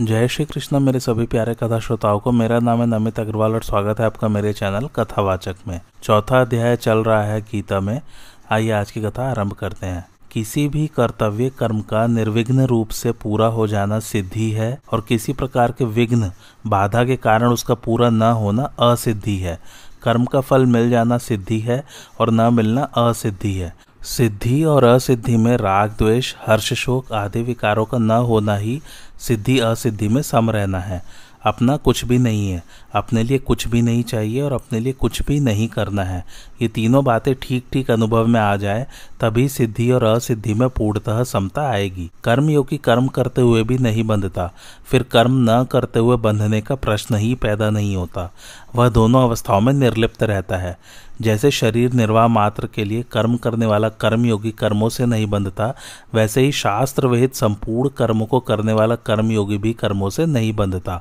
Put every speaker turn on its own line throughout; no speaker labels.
जय श्री कृष्ण, मेरे सभी प्यारे कथा श्रोताओं को मेरा नाम है नमित अग्रवाल और स्वागत है आपका मेरे चैनल कथावाचक में। चौथा अध्याय चल रहा है गीता में। आइए आज की कथा आरंभ करते हैं। किसी भी कर्तव्य कर्म का निर्विघ्न रूप से पूरा हो जाना सिद्धि है और किसी प्रकार के विघ्न, बाधा के कारण उसका पूरा न होना असिद्धि है। कर्म का फल मिल जाना सिद्धि है और न मिलना असिद्धि है। सिद्धि और असिद्धि में राग, द्वेष, हर्ष, शोक आदि विकारों का न होना ही सिद्धि असिद्धि में सम रहना है। अपना कुछ भी नहीं है। अपने लिए कुछ भी नहीं चाहिए और अपने लिए कुछ भी नहीं करना है। ये तीनों बातें ठीक ठीक अनुभव में आ जाए, तभी सिद्धि और असिद्धि में पूर्णतः समता आएगी। कर्म योगी कर्म करते हुए भी नहीं बंधता। फिर कर्म न करते हुए बंधने का प्रश्न ही पैदा नहीं होता। वह दोनों अवस्थाओं में निर्लिप्त रहता है। जैसे शरीर निर्वाह मात्र के लिए कर्म करने वाला कर्मयोगी कर्मों से नहीं बंधता, वैसे ही शास्त्र विहित संपूर्ण कर्मों को करने वाला कर्मयोगी भी कर्मों से नहीं बंधता।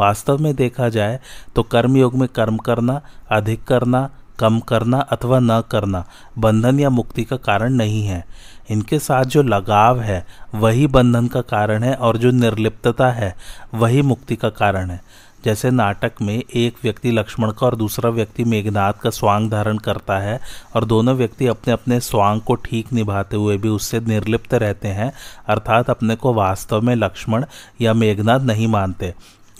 वास्तव में देखा जाए तो कर्मयोग में कर्म करना, अधिक करना, कम करना अथवा न करना बंधन या मुक्ति का कारण नहीं है। इनके साथ जो लगाव है, वही बंधन का कारण है और जो निर्लिप्तता है, वही मुक्ति का कारण है। जैसे नाटक में एक व्यक्ति लक्ष्मण का और दूसरा व्यक्ति मेघनाथ का स्वांग धारण करता है और दोनों व्यक्ति अपने अपने स्वांग को ठीक निभाते हुए भी उससे निर्लिप्त रहते हैं, अर्थात अपने को वास्तव में लक्ष्मण या मेघनाथ नहीं मानते।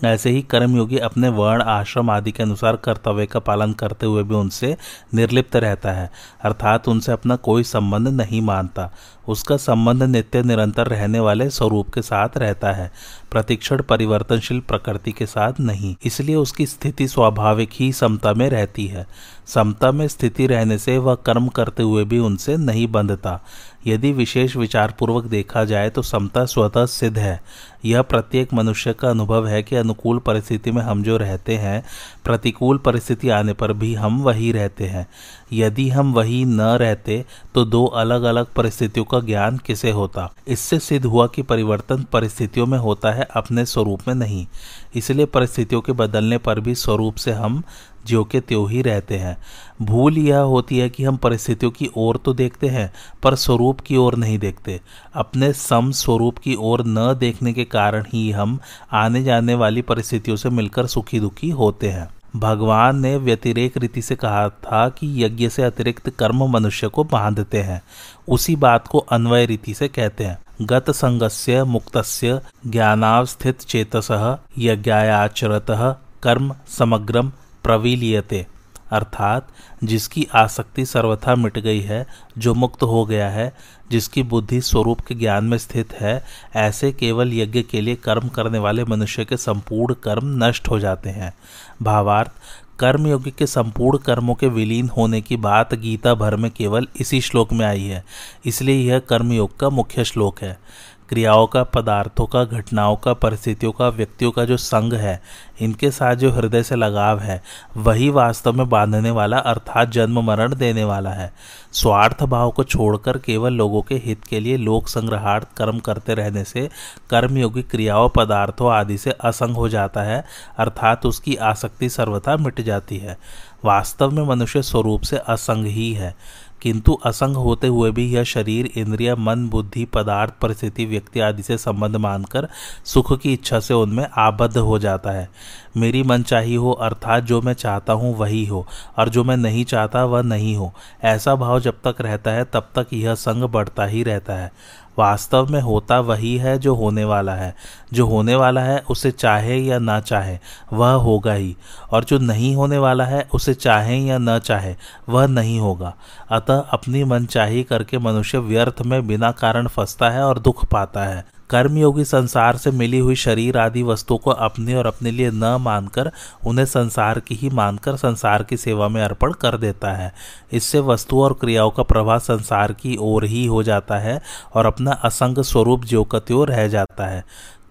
ऐसे ही कर्मयोगी अपने वर्ण, आश्रम आदि के अनुसार कर्तव्य का पालन करते हुए भी उनसे निर्लिप्त रहता है, अर्थात उनसे अपना कोई संबंध नहीं मानता। उसका संबंध नित्य निरंतर रहने वाले स्वरूप के साथ रहता है, प्रतिक्षण परिवर्तनशील प्रकृति के साथ नहीं। इसलिए उसकी स्थिति स्वाभाविक ही समता में रहती है। समता में स्थिति रहने से वह कर्म करते हुए भी उनसे नहीं बंधता। यदि विशेष विचार पूर्वक देखा जाए तो समता स्वतः सिद्ध है। यह प्रत्येक मनुष्य का अनुभव है कि अनुकूल परिस्थिति में हम जो रहते हैं, प्रतिकूल परिस्थिति आने पर भी हम वही रहते हैं। यदि हम वही न रहते तो दो अलग अलग परिस्थितियों का ज्ञान किसे होता? इससे सिद्ध हुआ कि परिवर्तन परिस्थितियों में होता है, अपने स्वरूप में नहीं। इसलिए परिस्थितियों के बदलने पर भी स्वरूप से हम ज्यो के त्यों ही रहते हैं। भूल यह होती है कि हम परिस्थितियों की ओर तो देखते हैं, पर स्वरूप की ओर नहीं देखते। अपने सम स्वरूप की ओर न देखने के कारण ही हम आने जाने वाली परिस्थितियों से मिलकर सुखी दुखी होते हैं। भगवान ने व्यतिरेक रीति से कहा था कि यज्ञ से अतिरिक्त कर्म मनुष्य को बांधते हैं। उसी बात को अन्वय रीति से कहते हैं। गत संगस्य मुक्तस्य ज्ञानावस्थित चेतस यज्ञायाचरत कर्म समग्रम प्रवीलियते, अर्थात जिसकी आसक्ति सर्वथा मिट गई है, जो मुक्त हो गया है, जिसकी बुद्धि स्वरूप के ज्ञान में स्थित है, ऐसे केवल यज्ञ के लिए कर्म करने वाले मनुष्य के संपूर्ण कर्म नष्ट हो जाते हैं। भावार्थ कर्मयोगी के संपूर्ण कर्मों के विलीन होने की बात गीता भर में केवल इसी श्लोक में आई है, इसलिए यह कर्मयोग का मुख्य श्लोक है। क्रियाओं का, पदार्थों का, घटनाओं का, परिस्थितियों का, व्यक्तियों का जो संग है, इनके साथ जो हृदय से लगाव है, वही वास्तव में बांधने वाला अर्थात जन्म मरण देने वाला है। स्वार्थ भाव को छोड़कर केवल लोगों के हित के लिए लोक संग्रहार्थ कर्म करते रहने से कर्मयोगी क्रियाओं, पदार्थों आदि से असंग हो जाता है, अर्थात उसकी आसक्ति सर्वथा मिट जाती है। वास्तव में मनुष्य स्वरूप से असंग ही है। किंतु असंग होते हुए भी यह शरीर, इंद्रिय, मन, बुद्धि, पदार्थ, परिस्थिति, व्यक्ति आदि से संबंध मानकर सुख की इच्छा से उनमें आबद्ध हो जाता है। मेरी मन चाही हो, अर्थात जो मैं चाहता हूँ वही हो, और जो मैं नहीं चाहता वह नहीं हो। ऐसा भाव जब तक रहता है, तब तक यह संग बढ़ता ही रहता है। वास्तव में होता वही है जो होने वाला है। जो होने वाला है, उसे चाहे या ना चाहे, वह होगा ही। और जो नहीं होने वाला है, उसे चाहे या ना चाहे, वह नहीं होगा। अतः अपनी मनचाही करके मनुष्य व्यर्थ में बिना कारण फंसता है और दुख पाता है। कर्मयोगी संसार से मिली हुई शरीर आदि वस्तुओं को अपने और अपने लिए न मानकर, उन्हें संसार की ही मानकर, संसार की सेवा में अर्पण कर देता है। इससे वस्तुओं और क्रियाओं का प्रभाव संसार की ओर ही हो जाता है और अपना असंग स्वरूप ज्योकत्यो रह जाता है।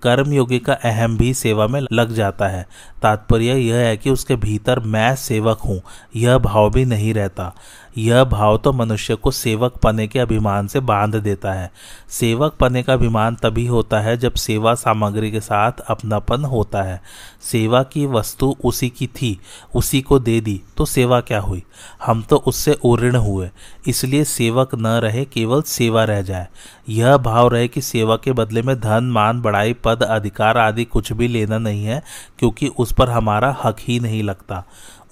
कर्मयोगी का अहम भी सेवा में लग जाता है। तात्पर्य यह है कि उसके भीतर मैं सेवक हूँ, यह भाव भी नहीं रहता। यह भाव तो मनुष्य को सेवक पने के अभिमान से बाँध देता है। सेवक पने का अभिमान तभी होता है जब सेवा सामग्री के साथ अपनापन होता है। सेवा की वस्तु उसी की थी, उसी को दे दी तो सेवा क्या हुई? हम तो उससे उऋण हुए, इसलिए सेवक न रहे, केवल सेवा रह जाए। यह भाव रहे कि सेवा के बदले में धन, मान, बड़ाई, पद, अधिकार आदि कुछ भी लेना नहीं है, क्योंकि उस पर हमारा हक ही नहीं लगता।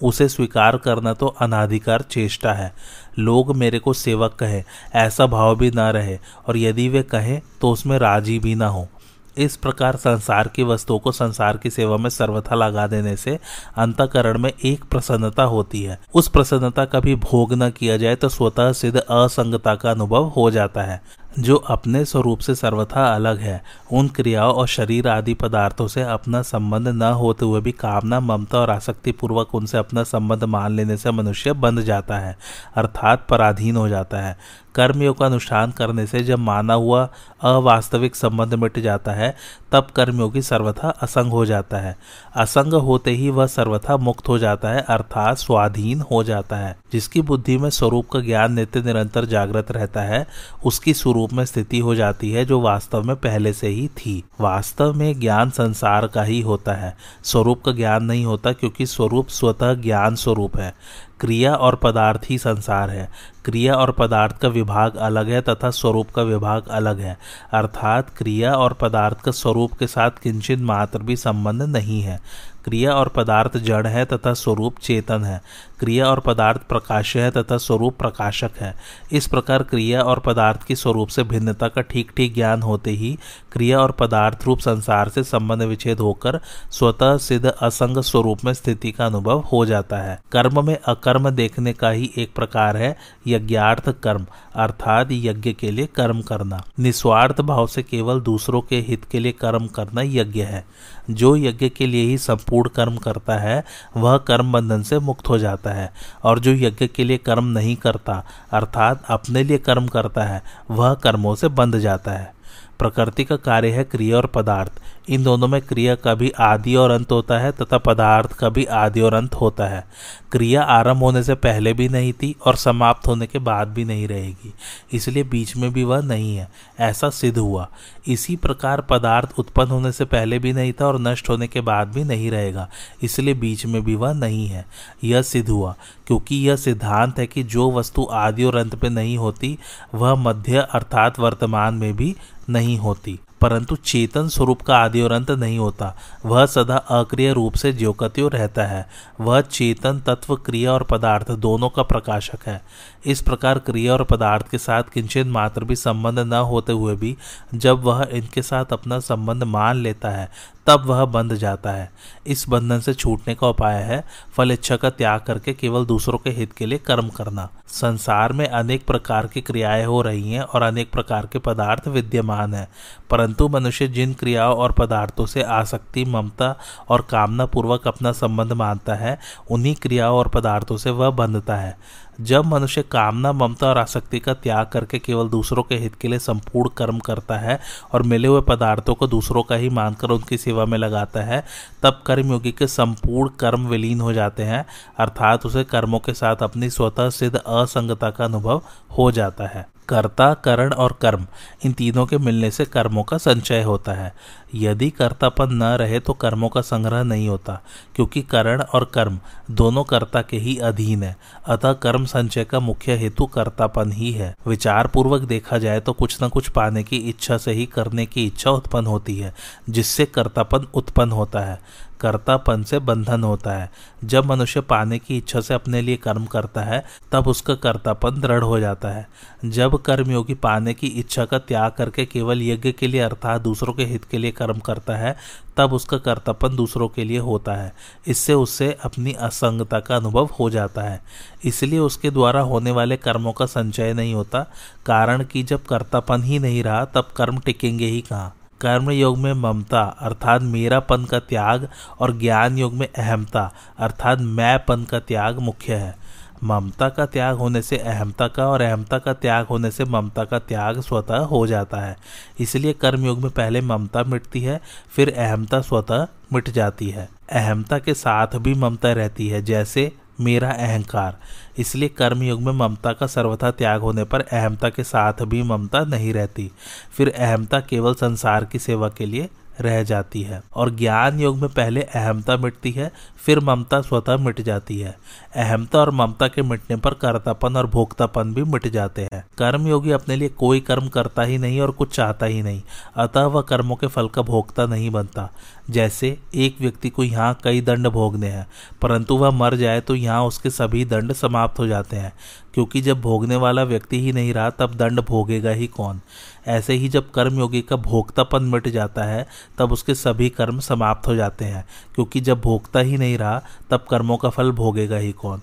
उसे स्वीकार करना तो अनाधिकार चेष्टा है। लोग मेरे को सेवक कहें, ऐसा भाव भी ना रहे, और यदि वे कहें तो उसमें राज़ी भी ना हो। इस प्रकार संसार की वस्तुओं को संसार की सेवा में सर्वथा लगा देने से अंतकरण में एक प्रसन्नता होती है। उस प्रसन्नता का भी भोग न किया जाए तो स्वतः सिद्ध असंगता का अनुभव हो जाता है। जो अपने स्वरूप से सर्वथा अलग है। उन क्रियाओं और शरीर आदि पदार्थों से अपना संबंध न होते हुए भी कामना, ममता और आसक्ति पूर्वक उनसे अपना संबंध मान लेने से मनुष्य बंध जाता है, अर्थात पराधीन हो जाता है। कर्मयोग का अनुष्ठान करने से जब माना हुआ अवास्तविक संबंध मिट जाता है, तब कर्मयोगी सर्वथा असंग हो जाता है। असंग होते ही वह सर्वथा मुक्त हो जाता है, अर्थात स्वाधीन हो जाता है। जिसकी बुद्धि में स्वरूप का ज्ञान नित्य निरंतर जागृत रहता है, उसकी स्वरूप में स्थिति हो जाती है जो वास्तव में पहले से ही थी। वास्तव में ज्ञान संसार का ही होता है। स्वरूप का ज्ञान नहीं होता क्योंकि स्वरूप स्वतः ज्ञान स्वरूप है। क्रिया और पदार्थ ही संसार है। क्रिया और पदार्थ का विभाग अलग है तथा स्वरूप का विभाग अलग है। अर्थात क्रिया और पदार्थ का स्वरूप के साथ किंचित मात्र भी संबंध नहीं है। क्रिया और पदार्थ जड़ है तथा स्वरूप चेतन है। क्रिया और पदार्थ प्रकाश है तथा स्वरूप प्रकाशक है। इस प्रकार क्रिया और पदार्थ की स्वरूप से भिन्नता का ठीक ठीक ज्ञान होते ही क्रिया और पदार्थ रूप संसार से संबंध विच्छेद होकर स्वतः सिद्ध असंग स्वरूप में स्थिति का अनुभव हो जाता है। कर्म में अकर्म देखने का ही एक प्रकार है यज्ञार्थ कर्म, अर्थात यज्ञ के लिए कर्म करना। निस्वार्थ भाव से केवल दूसरों के हित के लिए कर्म करना यज्ञ है। जो यज्ञ के लिए ही संपूर्ण कर्म करता है, वह कर्म बंधन से मुक्त हो जाता है। और जो यज्ञ के लिए कर्म नहीं करता, अर्थात अपने लिए कर्म करता है, वह कर्मों से बंध जाता है। प्रकृति का कार्य है क्रिया और पदार्थ। इन दोनों में क्रिया का भी आदि और अंत होता है तथा पदार्थ का भी आदि और अंत होता है। क्रिया आरंभ होने से पहले भी नहीं थी और समाप्त होने के बाद भी नहीं रहेगी। इसलिए बीच में भी वह नहीं है। ऐसा सिद्ध हुआ। इसी प्रकार पदार्थ उत्पन्न होने से पहले भी नहीं था और नष्ट होने के बाद भी नहीं रहेगा। इसलिए बीच में भी वह नहीं है। यह सिद्ध हुआ। क्योंकि यह सिद्धांत है कि जो वस्तु आदि और अंत में नहीं होती, वह मध्य अर्थात वर्तमान में भी नहीं होती, परंतु चेतन स्वरूप का आदि और अंत नहीं होता। वह सदा अक्रिय रूप से ज्योकत्यो रहता है। वह चेतन, तत्व, क्रिया और पदार्थ दोनों का प्रकाशक है। इस प्रकार क्रिया और पदार्थ के साथ किंचित मात्र भी संबंध न होते हुए भी जब वह इनके साथ अपना संबंध मान लेता है, तब वह बंध जाता है। इस बंधन से छूटने का उपाय है फल इच्छा का त्याग करके केवल दूसरों के हित के लिए कर्म करना। संसार में अनेक प्रकार की क्रियाएँ हो रही हैं और अनेक प्रकार के पदार्थ विद्यमान हैं, परंतु मनुष्य जिन क्रियाओं और पदार्थों से आसक्ति, ममता और कामना पूर्वक अपना संबंध मानता है, उन्हीं क्रियाओं और पदार्थों से वह बंधता है। जब मनुष्य कामना, ममता और आसक्ति का त्याग करके केवल दूसरों के हित के लिए संपूर्ण कर्म करता है और मिले हुए पदार्थों को दूसरों का ही मानकर उनकी सेवा में लगाता है, तब कर्मयोगी के संपूर्ण कर्म विलीन हो जाते हैं, अर्थात उसे कर्मों के साथ अपनी स्वतः सिद्ध असंगता का अनुभव हो जाता है। कर्ता, करण और कर्म, इन तीनों के मिलने से कर्मों का संचय होता है। यदि कर्तापन न रहे तो कर्मों का संग्रह नहीं होता, क्योंकि करण और कर्म दोनों कर्ता के ही अधीन है। अतः कर्म संचय का मुख्य हेतु कर्तापन ही है। विचार पूर्वक देखा जाए तो कुछ न कुछ पाने की इच्छा से ही करने की इच्छा उत्पन्न होती है, जिससे कर्तापन उत्पन्न होता है। कर्तापन से बंधन होता है। जब मनुष्य पाने की इच्छा से अपने लिए कर्म करता है, तब उसका कर्तापन दृढ़ हो जाता है। जब कर्मयोगी पाने की इच्छा का त्याग करके केवल यज्ञ के लिए अर्थात दूसरों के हित के लिए कर्म करता है, तब उसका कर्तापन दूसरों के लिए होता है। इससे उससे अपनी असंगता का अनुभव हो जाता है। इसलिए उसके द्वारा होने वाले कर्मों का संचय नहीं होता, कारण कि जब कर्तापन ही नहीं रहा, तब कर्म टिकेंगे ही कहाँ? कर्म योग में ममता, अर्थात मेरापन का त्याग, और ज्ञान योग में अहमता, अर्थात मैंपन का त्याग मुख्य है। ममता का त्याग होने से अहमता का और अहमता का त्याग होने से ममता का त्याग स्वतः हो जाता है। इसलिए कर्मयोग में पहले ममता मिटती है, फिर अहमता स्वतः मिट जाती है। अहमता के साथ भी ममता रहती है, जैसे मेरा अहंकार। इसलिए कर्मयुग में ममता का सर्वथा त्याग होने पर अहमता के साथ भी ममता नहीं रहती। फिर अहमता केवल संसार की सेवा के लिए रह जाती है। और ज्ञान योग में पहले अहमता मिटती है, फिर ममता स्वतः मिट जाती है। अहमता और ममता के मिटने पर कर्तापन और भोक्तापन भी मिट जाते हैं। कर्म योगी अपने लिए कोई कर्म करता ही नहीं और कुछ चाहता ही नहीं। अतः वह कर्मों के फल का भोक्ता नहीं बनता। जैसे एक व्यक्ति को यहाँ कई दंड भोगने हैं, परंतु वह मर जाए तो यहाँ उसके सभी दंड समाप्त हो जाते हैं। क्योंकि जब भोगने वाला व्यक्ति ही नहीं रहा, तब दंड भोगेगा ही कौन? ऐसे ही जब कर्मयोगी का भोक्तापन मिट जाता है, तब उसके सभी कर्म समाप्त हो जाते हैं, क्योंकि जब भोगता ही नहीं रहा, तब कर्मों का फल भोगेगा ही कौन?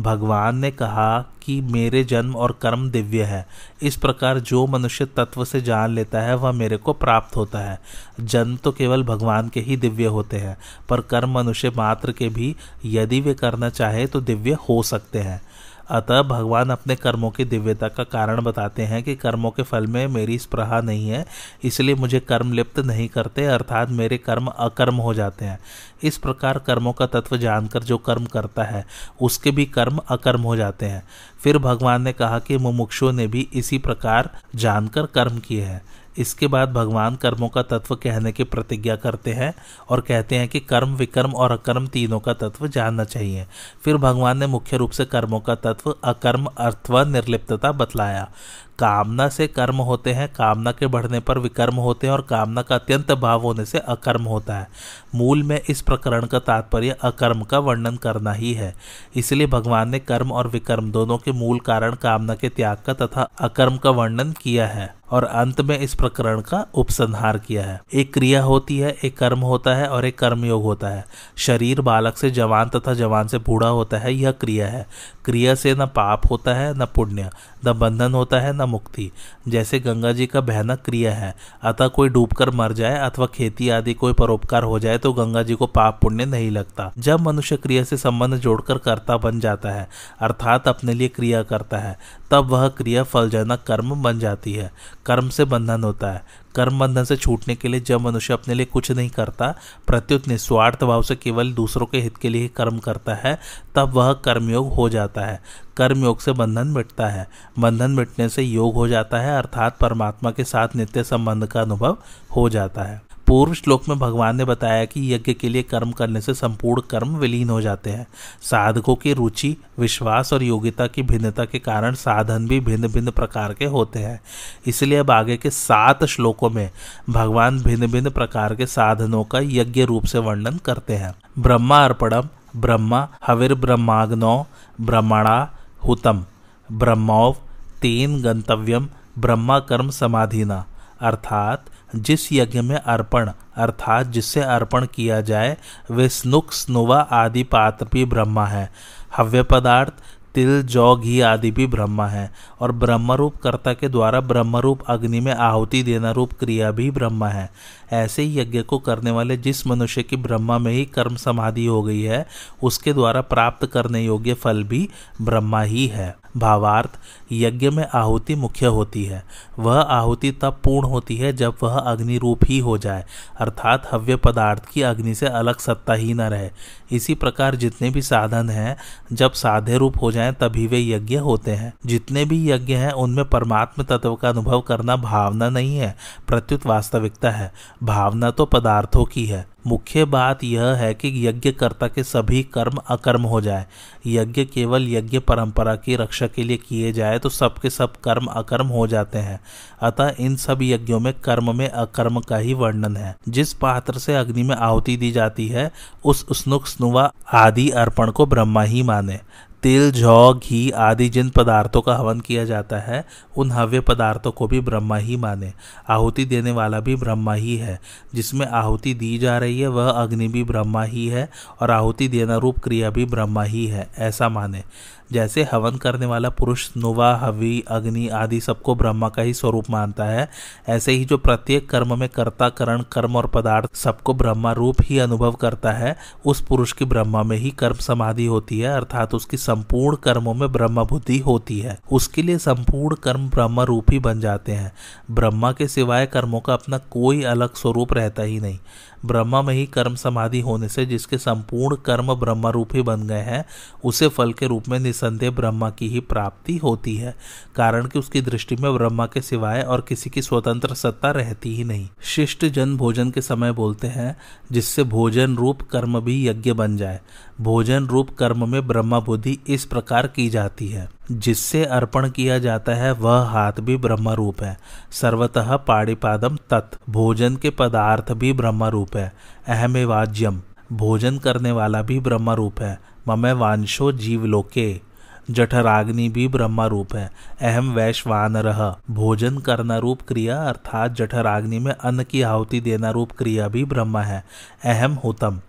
भगवान ने कहा कि मेरे जन्म और कर्म दिव्य है। इस प्रकार जो मनुष्य तत्व से जान लेता है, वह मेरे को प्राप्त होता है। जन्म तो केवल भगवान के ही दिव्य होते हैं, पर कर्म मनुष्य मात्र के भी यदि वे करना चाहे तो दिव्य हो सकते हैं। अतः भगवान अपने कर्मों की दिव्यता का कारण बताते हैं कि कर्मों के फल में मेरी स्प्रहा नहीं है, इसलिए मुझे कर्म लिप्त नहीं करते, अर्थात मेरे कर्म अकर्म हो जाते हैं। इस प्रकार कर्मों का तत्व जानकर जो कर्म करता है, उसके भी कर्म अकर्म हो जाते हैं। फिर भगवान ने कहा कि मुमुक्षुओं ने भी इसी प्रकार जानकर कर्म किए हैं। इसके बाद भगवान कर्मों का तत्व कहने की प्रतिज्ञा करते हैं और कहते हैं कि कर्म विकर्म और अकर्म तीनों का तत्व जानना चाहिए। फिर भगवान ने मुख्य रूप से कर्मों का तत्व अकर्म अर्थवा निर्लिप्तता बतलाया। कामना से कर्म होते हैं, कामना के बढ़ने पर विकर्म होते हैं और कामना का अत्यंत भाव होने से अकर्म होता है। मूल में इस प्रकरण का तात्पर्य अकर्म का वर्णन करना ही है। इसलिए भगवान ने कर्म और विकर्म दोनों के मूल कारण कामना के त्याग का तथा अकर्म का वर्णन किया है और अंत में इस प्रकरण का उपसंहार किया है। एक क्रिया होती है, एक कर्म होता है और एक कर्मयोग होता है। शरीर बालक से जवान तथा जवान से बूढ़ा होता है, यह क्रिया है। क्रिया से न पाप होता है, न पुण्य, न बंधन होता है, न मुक्ति। जैसे गंगा जी का बहना क्रिया है, अतः कोई डूबकर मर जाए अथवा खेती आदि कोई परोपकार हो जाए तो गंगा जी को पाप पुण्य नहीं लगता। जब मनुष्य क्रिया से संबंध जोड़कर कर्ता बन जाता है, अर्थात अपने लिए क्रिया करता है, तब वह क्रिया फलजनक कर्म बन जाती है। कर्म से बंधन होता है। कर्म बंधन से छूटने के लिए जब मनुष्य अपने लिए कुछ नहीं करता, प्रत्युत निस्वार्थ भाव से केवल दूसरों के हित के लिए ही कर्म करता है, तब वह कर्मयोग हो जाता है। कर्मयोग से बंधन मिटता है। बंधन मिटने से योग हो जाता है, अर्थात परमात्मा के साथ नित्य संबंध का अनुभव हो जाता है। पूर्व श्लोक में भगवान ने बताया कि यज्ञ के लिए कर्म करने से संपूर्ण कर्म विलीन हो जाते हैं। साधकों की रुचि, विश्वास और योग्यता की भिन्नता के कारण साधन भी भिन्न भिन्न प्रकार के होते हैं। इसलिए अब आगे के सात श्लोकों में भगवान भिन्न भिन्न प्रकार के साधनों का यज्ञ रूप से वर्णन करते हैं। ब्रह्मा अर्पणम, ब्रह्मा हविर ब्रह्माग्नौ, ब्रह्मणा हुतम, ब्रह्मोव, तेन गंतव्यम, ब्रह्मा कर्म समाधिना। अर्थात जिस यज्ञ में अर्पण, अर्थात जिससे अर्पण किया जाए, वे स्नुक, स्नुवा आदि पात्र भी ब्रह्मा है। हव्य पदार्थ, तिल, जौ, घी आदि भी ब्रह्मा है और ब्रह्मरूप कर्ता के द्वारा ब्रह्मरूप अग्नि में आहुति देना रूप क्रिया भी ब्रह्मा है। ऐसे ही यज्ञ को करने वाले जिस मनुष्य की ब्रह्मा में ही कर्म समाधि हो गई है, उसके द्वारा प्राप्त करने योग्य फल भी ब्रह्मा ही है। भावार्थ, यज्ञ में आहुति मुख्य होती है। वह आहुति तब पूर्ण होती है जब वह अग्नि रूप ही हो जाए, अर्थात हव्य पदार्थ की अग्नि से अलग सत्ता ही न रहे। इसी प्रकार जितने भी साधन हैं, जब साधे रूप हो जाएँ, तभी वे यज्ञ होते हैं। जितने भी यज्ञ हैं, उनमें परमात्म तत्व का अनुभव करना भावना नहीं है, प्रत्युत वास्तविकता है। भावना तो पदार्थों की है। मुख्य बात यह है कि यज्ञ कर्ता के सभी कर्म अकर्म हो जाए। यज्ञ केवल यज्ञ परंपरा की रक्षा के लिए किए जाए तो सबके सब कर्म अकर्म हो जाते हैं। अतः इन सब यज्ञों में कर्म में अकर्म का ही वर्णन है। जिस पात्र से अग्नि में आहुति दी जाती है, उस स्नुक स्नुवा आदि अर्पण को ब्रह्मा ही माने। तिल, जौ, घी आदि जिन पदार्थों का हवन किया जाता है, उन हव्य पदार्थों को भी ब्रह्मा ही माने। आहुति देने वाला भी ब्रह्मा ही है। जिसमें आहुति दी जा रही है, वह अग्नि भी ब्रह्मा ही है और आहुति देना रूप क्रिया भी ब्रह्मा ही है, ऐसा माने। जैसे हवन करने वाला पुरुष, नुवा, हवि, अग्नि आदि सबको ब्रह्मा का ही स्वरूप मानता है। ऐसे ही जो प्रत्येक कर्म में कर्ता, करण, कर्म और पदार्थ सबको ब्रह्मा रूप ही अनुभव करता है, उस पुरुष की ब्रह्मा में ही कर्म समाधि होती है, अर्थात उसकी संपूर्ण कर्मों में ब्रह्म बुद्धि होती है। उसके लिए संपूर्ण कर्म ब्रह्म रूप ही बन जाते हैं। ब्रह्मा के सिवाय कर्मों का अपना कोई अलग स्वरूप रहता ही नहीं। ब्रह्मा में ही कर्म समाधि होने से जिसके संपूर्ण कर्म ब्रह्म रूप ही बन गए हैं, उसे फल के रूप में निसंदेह ब्रह्मा की ही प्राप्ति होती है, कारण कि उसकी दृष्टि में ब्रह्मा के सिवाय और किसी की स्वतंत्र सत्ता रहती ही नहीं। शिष्ट जन भोजन के समय बोलते हैं, जिससे भोजन रूप कर्म भी यज्ञ बन जाए। भोजन रूप कर्म में ब्रह्मा बुद्धि इस प्रकार की जाती है। जिससे अर्पण किया जाता है, वह हाथ भी ब्रह्म रूप है। सर्वतः पाड़ीपादम तत्। भोजन के पदार्थ भी ब्रह्म रूप है। अहमेवाज्यम। भोजन करने वाला भी ब्रह्म रूप है। ममे वांशो जीवलोके। जठराग्नि भी ब्रह्म रूप है। अहम वैश्वान रह भोजन करना रूप क्रिया अर्थात जठराग्नि में अन्न की आहुति देना रूप क्रिया भी ब्रह्म है। अहम होतम।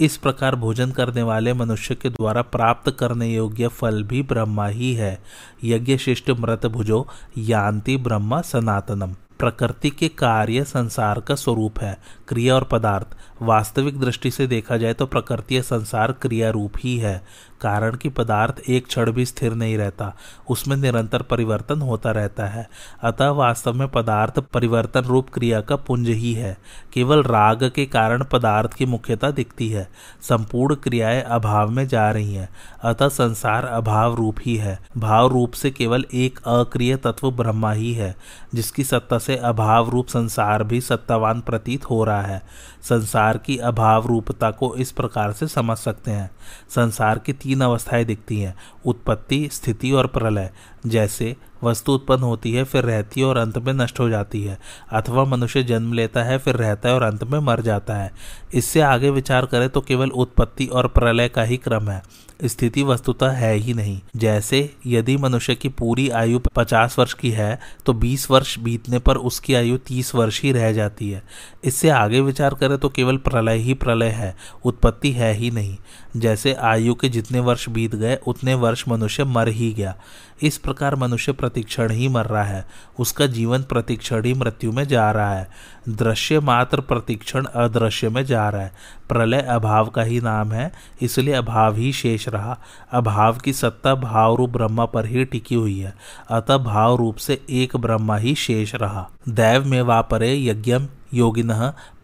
इस प्रकार भोजन करने वाले मनुष्य के द्वारा प्राप्त करने योग्य फल भी ब्रह्मा ही है। यज्ञ शिष्ट मृत भुजो, यान्ति ब्रह्मा सनातनम। प्रकृति के कार्य संसार का स्वरूप है। क्रिया और पदार्थ। वास्तविक दृष्टि से देखा जाए तो प्रकृति संसार क्रिया रूप ही है। कारण कि पदार्थ एक क्षण भी स्थिर नहीं रहता, उसमें निरंतर परिवर्तन होता रहता है। अतः वास्तव में पदार्थ परिवर्तन रूप क्रिया का पुंज ही है। केवल राग के कारण पदार्थ की मुख्यता दिखती है। संपूर्ण क्रियाएँ अभाव में जा रही हैं, अतः संसार अभाव रूप ही है। भाव रूप से केवल एक अक्रिय तत्व ब्रह्मा ही है, जिसकी सत्ता से अभाव रूप संसार भी सत्तावान प्रतीत हो रहा है। संसार की अभाव रूपता को इस प्रकार से समझ सकते हैं। संसार की तीन अवस्थाएँ दिखती हैं, उत्पत्ति, स्थिति और प्रलय। जैसे वस्तु उत्पन्न होती है, फिर रहती है और अंत में नष्ट हो जाती है, अथवा मनुष्य जन्म लेता है, फिर रहता है और अंत में मर जाता है। इससे आगे विचार करें तो केवल उत्पत्ति और प्रलय का ही क्रम है। स्थिति वस्तुतः है ही नहीं। जैसे यदि मनुष्य की पूरी आयु पचास वर्ष की है तो बीस वर्ष बीतने पर उसकी आयु तीस वर्ष ही रह जाती है। इससे आगे विचार करें तो केवल प्रलय ही प्रलय है, उत्पत्ति है ही नहीं। जैसे आयु के जितने वर्ष बीत गए, उतने वर्ष मनुष्य मर ही गया। इस प्रकार मनुष्य प्रतिक्षण ही मर रहा है। उसका जीवन प्रतिक्षण ही मृत्यु में जा रहा है। दृश्य मात्र प्रतिक्षण अदृश्य में जा रहा है। प्रलय अभाव का ही नाम है, इसलिए अभाव ही शेष रहा। अभाव की सत्ता भाव रूप ब्रह्मा पर ही टिकी हुई है, अतः भाव रूप से एक ब्रह्मा ही शेष रहा। दैव में वापरे यज्ञम योगिन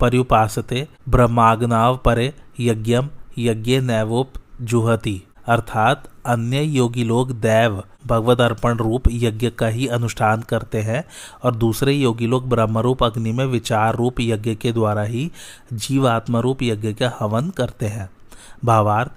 पर्युपासते, ब्रह्माग्नाव परे यज्ञम यज्ञ नैवोप जुहति। अर्थात अन्य योगी लोग दैव भगवत अर्पण रूप, यज्ञ का ही अनुष्ठान करते हैं और दूसरे योगी लोग ब्रह्मरूप अग्नि में विचार रूप यज्ञ के द्वारा ही जीवात्मा रूप यज्ञ का हवन करते हैं। भावार्थ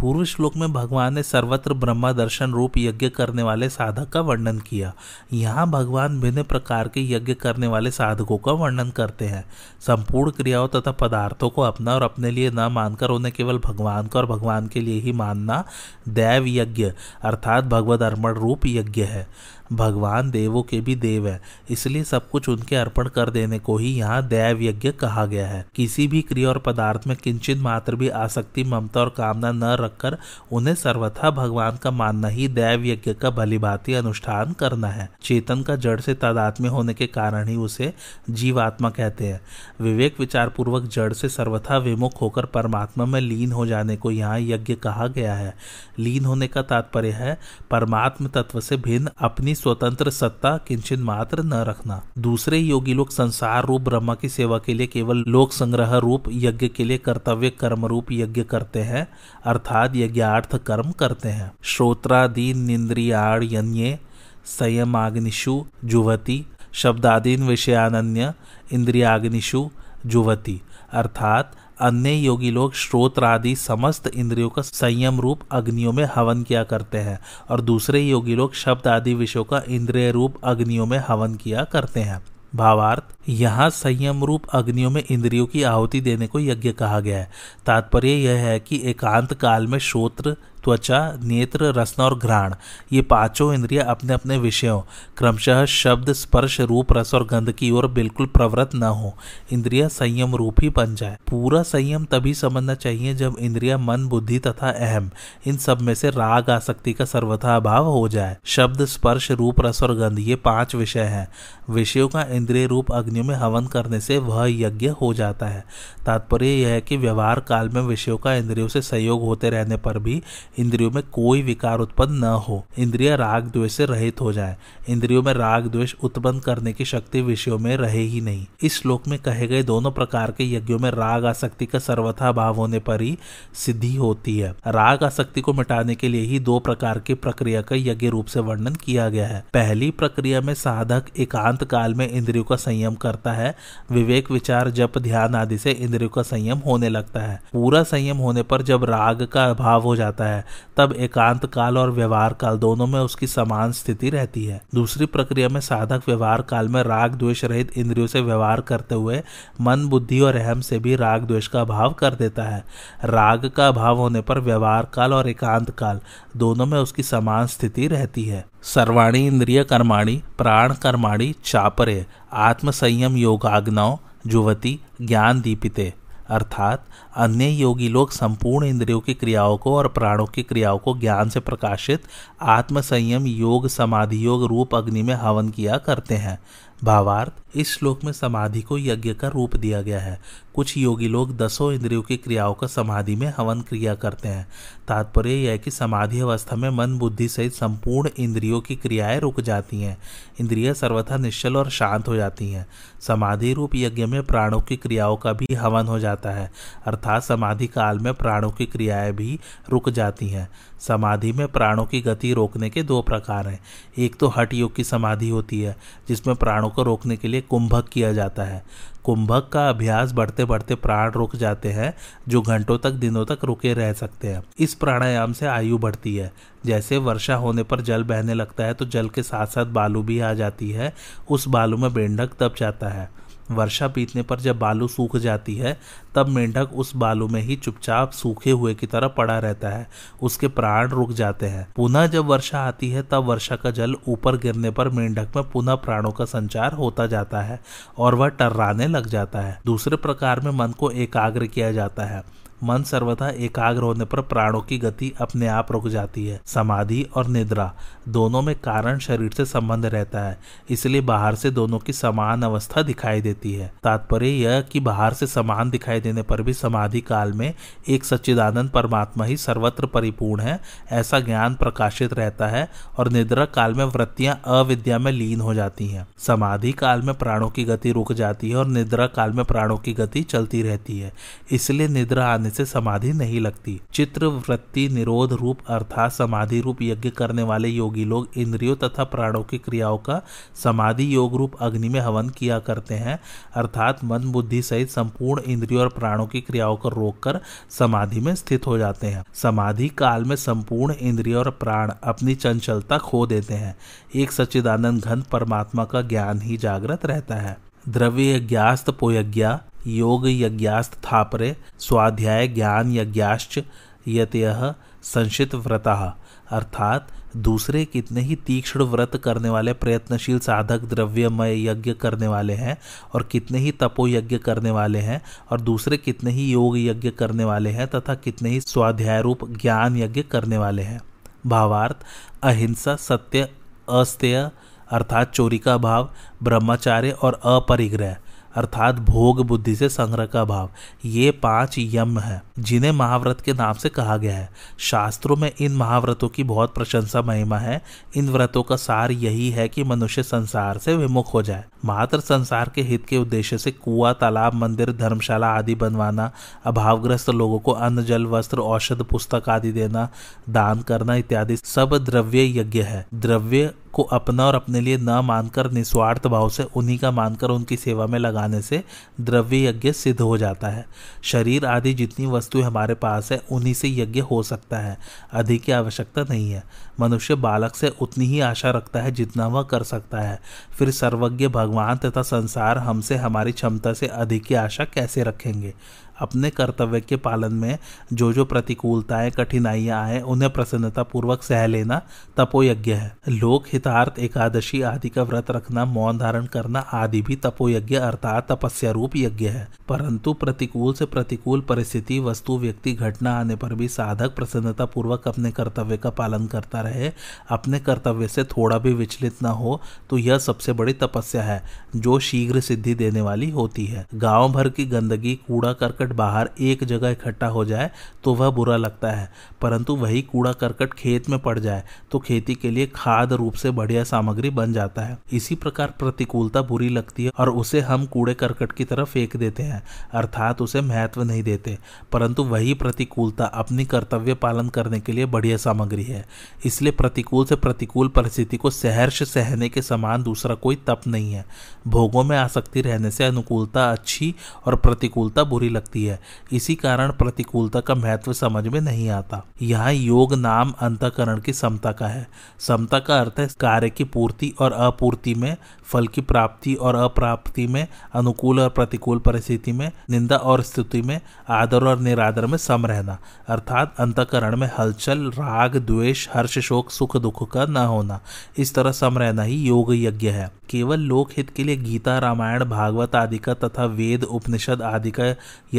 पूर्व श्लोक में भगवान ने सर्वत्र ब्रह्मा दर्शन रूप यज्ञ करने वाले साधक का वर्णन किया। यहाँ भगवान भिन्न प्रकार के यज्ञ करने वाले साधकों का वर्णन करते हैं। संपूर्ण क्रियाओं तथा पदार्थों को अपना और अपने लिए न मानकर उन्हें केवल भगवान का और भगवान के लिए ही मानना दैव यज्ञ अर्थात भगवत अर्पण रूप यज्ञ है। भगवान देवों के भी देव है। इसलिए सब कुछ उनके अर्पण कर देने को ही यहाँ दैव यज्ञ कहा गया है। किसी भी क्रिया और पदार्थ में किंचित मात्र भी आसक्ति, ममता और कामना न रखकर उन्हें सर्वथा भगवान का मानना ही दैव यज्ञ का भली भलीभांति अनुष्ठान करना है। चेतन का जड़ से तादात्म्य होने के कारण ही उसे जीवात्मा कहते हैं। विवेक विचार पूर्वक जड़ से सर्वथा विमुख होकर परमात्मा में लीन हो जाने को यहाँ यज्ञ कहा गया है। लीन होने का तात्पर्य है, परमात्म तत्व से भिन्न अपनी स्वतंत्र सत्ता किंचन मात्र न रखना। दूसरे योगी लोग संसार रूप, ब्रह्मा की सेवा के लिए केवल लोक संग्रह रूप, यज्ञ के लिए कर्तव्य कर्म रूप यज्ञ करते हैं, अर्थात यज्ञार्थ कर्म करते हैं। श्रोत्रादीन, निंद्रियाण, यन्ये संयमाग्निशु जुवती, शब्दादीन, विषयानन्य इंद्रियाग्निशु जुवती, अर्थात अन्य योगी लोग श्रोत्र आदि समस्त इंद्रियों का संयम रूप अग्नियों में हवन किया करते हैं और दूसरे योगी लोग शब्द आदि विषयों का इंद्रिय रूप अग्नियों में हवन किया करते हैं। भावार्थ, यहाँ संयम रूप अग्नियों में इंद्रियों की आहुति देने को यज्ञ कहा गया है। तात्पर्य यह है कि एकांत काल में श्रोत्र त्वचा, नेत्र, रसना और घ्राण, ये पाँचों इंद्रिया अपने अपने विषयों, क्रमशः शब्द, स्पर्श, रूप, रस और गंध की ओर बिल्कुल प्रवृत्त न हो। इंद्रिया संयम रूप ही बन जाए। पूरा संयम तभी समझना चाहिए जब इंद्रिया मन, बुद्धि तथा अहम, इन सब में से राग, आसक्ति का सर्वथा अभाव हो जाए। शब्द, स्पर्श, रूप, रस और गंध, ये पाँच विषय हैं। विषयों का इंद्रिय रूप अग्नियों में हवन करने से वह यज्ञ हो जाता है। तात्पर्य यह है कि व्यवहार काल में विषयों का इंद्रियों से सहयोग होते रहने पर भी इंद्रियों में कोई विकार उत्पन्न न हो, इंद्रिय राग द्वेष से रहित हो जाए। इंद्रियों में राग द्वेष उत्पन्न करने की शक्ति विषयों में रहे ही नहीं। इस श्लोक में कहे गए दोनों प्रकार के यज्ञों में राग आसक्ति का सर्वथा भाव होने पर ही सिद्धि होती है। राग आसक्ति को मिटाने के लिए ही दो प्रकार की प्रक्रिया का यज्ञ रूप से वर्णन किया गया है। पहली प्रक्रिया में साधक एकांत काल में इंद्रियों का संयम करता है, विवेक, विचार, जप, ध्यान आदि से इंद्रियों का संयम होने लगता है। पूरा संयम होने पर जब राग का अभाव हो जाता है तब एकांत काल और व्यवहार काल दोनों में उसकी समान स्थिति रहती है। दूसरी प्रक्रिया में साधक व्यवहार काल में राग द्वेष रहित इंद्रियों से व्यवहार करते हुए मन, बुद्धि और अहम से भी राग द्वेष का अभाव कर देता है। राग का अभाव होने पर व्यवहार काल और एकांत काल दोनों में उसकी समान स्थिति रहती है। सर्वाणी इंद्रिय कर्माणी, प्राण कर्माणी, चापरे आत्म संयम योगाग्नौ जुवती, ज्ञान दीपिते। अर्थात अन्य योगी लोग संपूर्ण इंद्रियों की क्रियाओं को और प्राणों की क्रियाओं को ज्ञान से प्रकाशित, आत्मसंयम, योग, समाधि योग, रूप, अग्नि में हवन किया करते हैं। भावार्थ इस श्लोक में समाधि को यज्ञ का रूप दिया गया है। कुछ योगी लोग दसों इंद्रियों की क्रियाओं का समाधि में हवन क्रिया करते हैं। तात्पर्य यह है कि समाधि अवस्था में मन बुद्धि सहित संपूर्ण इंद्रियों की क्रियाएँ रुक जाती हैं। इंद्रियाँ सर्वथा निश्चल और शांत हो जाती हैं। समाधि रूप यज्ञ में प्राणों की क्रियाओं का भी हवन हो जाता है। अर्थात समाधि काल में प्राणों की क्रियाएँ भी रुक जाती हैं। समाधि में प्राणों की गति रोकने के दो प्रकार हैं। एक तो हट योग की समाधि होती है, जिसमें प्राणों को रोकने के लिए कुंभक किया जाता है। कुंभक का अभ्यास बढ़ते बढ़ते प्राण रुक जाते हैं, जो घंटों तक, दिनों तक रुके रह सकते हैं। इस प्राणायाम से आयु बढ़ती है। जैसे वर्षा होने पर जल बहने लगता है तो जल के साथ साथ बालू भी आ जाती है। उस बालू में बेंडक दब जाता है। वर्षा बीतने पर जब बालू सूख जाती है, तब मेंढक उस बालू में ही चुपचाप सूखे हुए की तरह पड़ा रहता है। उसके प्राण रुक जाते हैं। पुनः जब वर्षा आती है, तब वर्षा का जल ऊपर गिरने पर मेंढक में पुनः प्राणों का संचार होता जाता है और वह टर्राने लग जाता है। दूसरे प्रकार में मन को एकाग्र किया जाता है। मन सर्वथा एकाग्र होने पर प्राणों की गति अपने आप रुक जाती है। समाधि और निद्रा दोनों में कारण शरीर से संबंध रहता है, इसलिए बाहर से दोनों की समान अवस्था दिखाई देती है। तात्पर्य यह कि बाहर से समान दिखाई देने पर भी समाधि काल में एक सच्चिदानंद परमात्मा ही सर्वत्र परिपूर्ण है, ऐसा ज्ञान प्रकाशित रहता है और निद्रा काल में वृत्तियाँ अविद्या में लीन हो जाती हैं। समाधि काल में प्राणों की गति रुक जाती है और निद्रा काल में प्राणों की गति चलती रहती है, इसलिए निद्रा आने से समाधि नहीं लगती। चित्र वृत्ति निरोध रूप अर्थात समाधि रूप यज्ञ करने वाले योगी लोग इंद्रियों तथा प्राणों की क्रियाओं का समाधि योग रूप अग्नि में हवन किया करते हैं। अर्थात मन, बुद्धि सहित संपूर्ण इंद्रियों और प्राणों की क्रियाओं को रोककर समाधि में स्थित हो जाते हैं। समाधि काल में संपूर्ण इंद्रिय और प्राण अपनी चंचलता खो देते हैं। एक सच्चिदानंद घन परमात्मा का ज्ञान ही जागृत रहता है। द्रव्य यज्ञास्त पोयज्ञा योग यज्ञास्थापरे स्वाध्याय ज्ञान यज्ञाश्च यतयः संशित व्रता अर्थात, दूसरे कितने ही तीक्ष्ण व्रत करने वाले प्रयत्नशील साधक द्रव्यमय यज्ञ करने वाले हैं और कितने ही तपो यज्ञ करने वाले हैं और दूसरे कितने ही योग यज्ञ करने वाले हैं तथा कितने ही स्वाध्याय रूप ज्ञान यज्ञ करने वाले हैं। भावार्थ, अहिंसा सत्य, अस्तेय अर्थात चोरी का भाव, ब्रह्मचार्य और अपरिग्रह, अर्थात भोग बुद्धि से संग्रह का भाव, ये पाँच यम है, जिन्हें महाव्रत के नाम से कहा गया है। शास्त्रों में इन महाव्रतों की बहुत प्रशंसा महिमा है। इन व्रतों का सार यही है कि मनुष्य संसार से विमुख हो जाए। मात्र संसार के हित के उद्देश्य से कुआ, तालाब, मंदिर, धर्मशाला आदि बनवाना, अभावग्रस्त लोगों को अन्न, जल, वस्त्र, औषध, पुस्तक आदि देना, दान करना इत्यादि सब द्रव्य यज्ञ है। द्रव्य को अपना और अपने लिए न मानकर निस्वार्थ भाव से, उन्हीं का मानकर, उनकी सेवा में लगाने से द्रव्य यज्ञ सिद्ध हो जाता है। शरीर आदि जितनी वस्तुएँ हमारे पास है, उन्हीं से यज्ञ हो सकता है। अधिक की आवश्यकता नहीं है। मनुष्य बालक से उतनी ही आशा रखता है जितना वह कर सकता है। फिर सर्वज्ञ भगवान तथा संसार हमसे हमारी क्षमता से अधिक की आशा कैसे रखेंगे? अपने कर्तव्य के पालन में जो जो प्रतिकूलताएँ, कठिनाइयाँ आए, उन्हें प्रसन्नता पूर्वक सह लेना तपोयज्ञ है। लोक हितार्थ एकादशी आदि का व्रत रखना, मौन धारण करना आदि भी तपोयज्ञ अर्थात तपस्या रूप यज्ञ है। परंतु प्रतिकूल से प्रतिकूल परिस्थिति, वस्तु, व्यक्ति, घटना आने पर भी साधक प्रसन्नता पूर्वक अपने कर्तव्य का पालन करता रहे, अपने कर्तव्य से थोड़ा भी विचलित न हो तो यह सबसे बड़ी तपस्या है, जो शीघ्र सिद्धि देने वाली होती है। गाँव भर की गंदगी कूड़ा करकट करकट बाहर एक जगह इकट्ठा हो जाए तो वह बुरा लगता है, परंतु वही कूड़ा करकट खेत में पड़ जाए तो खेती के लिए खाद रूप से बढ़िया सामग्री बन जाता है। इसी प्रकार प्रतिकूलता बुरी लगती है और उसे हम कूड़े करकट की तरफ़ फेंक देते हैं, अर्थात उसे महत्व नहीं देते, परंतु वही प्रतिकूलता अपनी कर्तव्य पालन करने के लिए बढ़िया सामग्री है। इसलिए प्रतिकूल से प्रतिकूल परिस्थिति को सहर्ष सहने के समान दूसरा कोई तप नहीं है। भोगों में आसक्ति रहने से अनुकूलता अच्छी और प्रतिकूलता बुरी लगती सकती है। इसी कारण प्रतिकूलता का महत्व समझ में नहीं आता। यहाँ योग नाम अंतकरण की समता का है। समता का अर्थ है कार्य की पूर्ति और अपूर्ति में, फल की प्राप्ति और अप्राप्ति में, अनुकूल और प्रतिकूल परिस्थिति में, निंदा और स्थिति में, आदर और निरादर में सम रहना। अर्थात अंतकरण में हलचल, राग, द्वेष, हर्ष, शोक, सुख, दुख का न होना। इस तरह सम रहना ही योग यज्ञ है। केवल लोक हित के लिए गीता, रामायण, भागवत आदि का तथा वेद, उपनिषद आदि का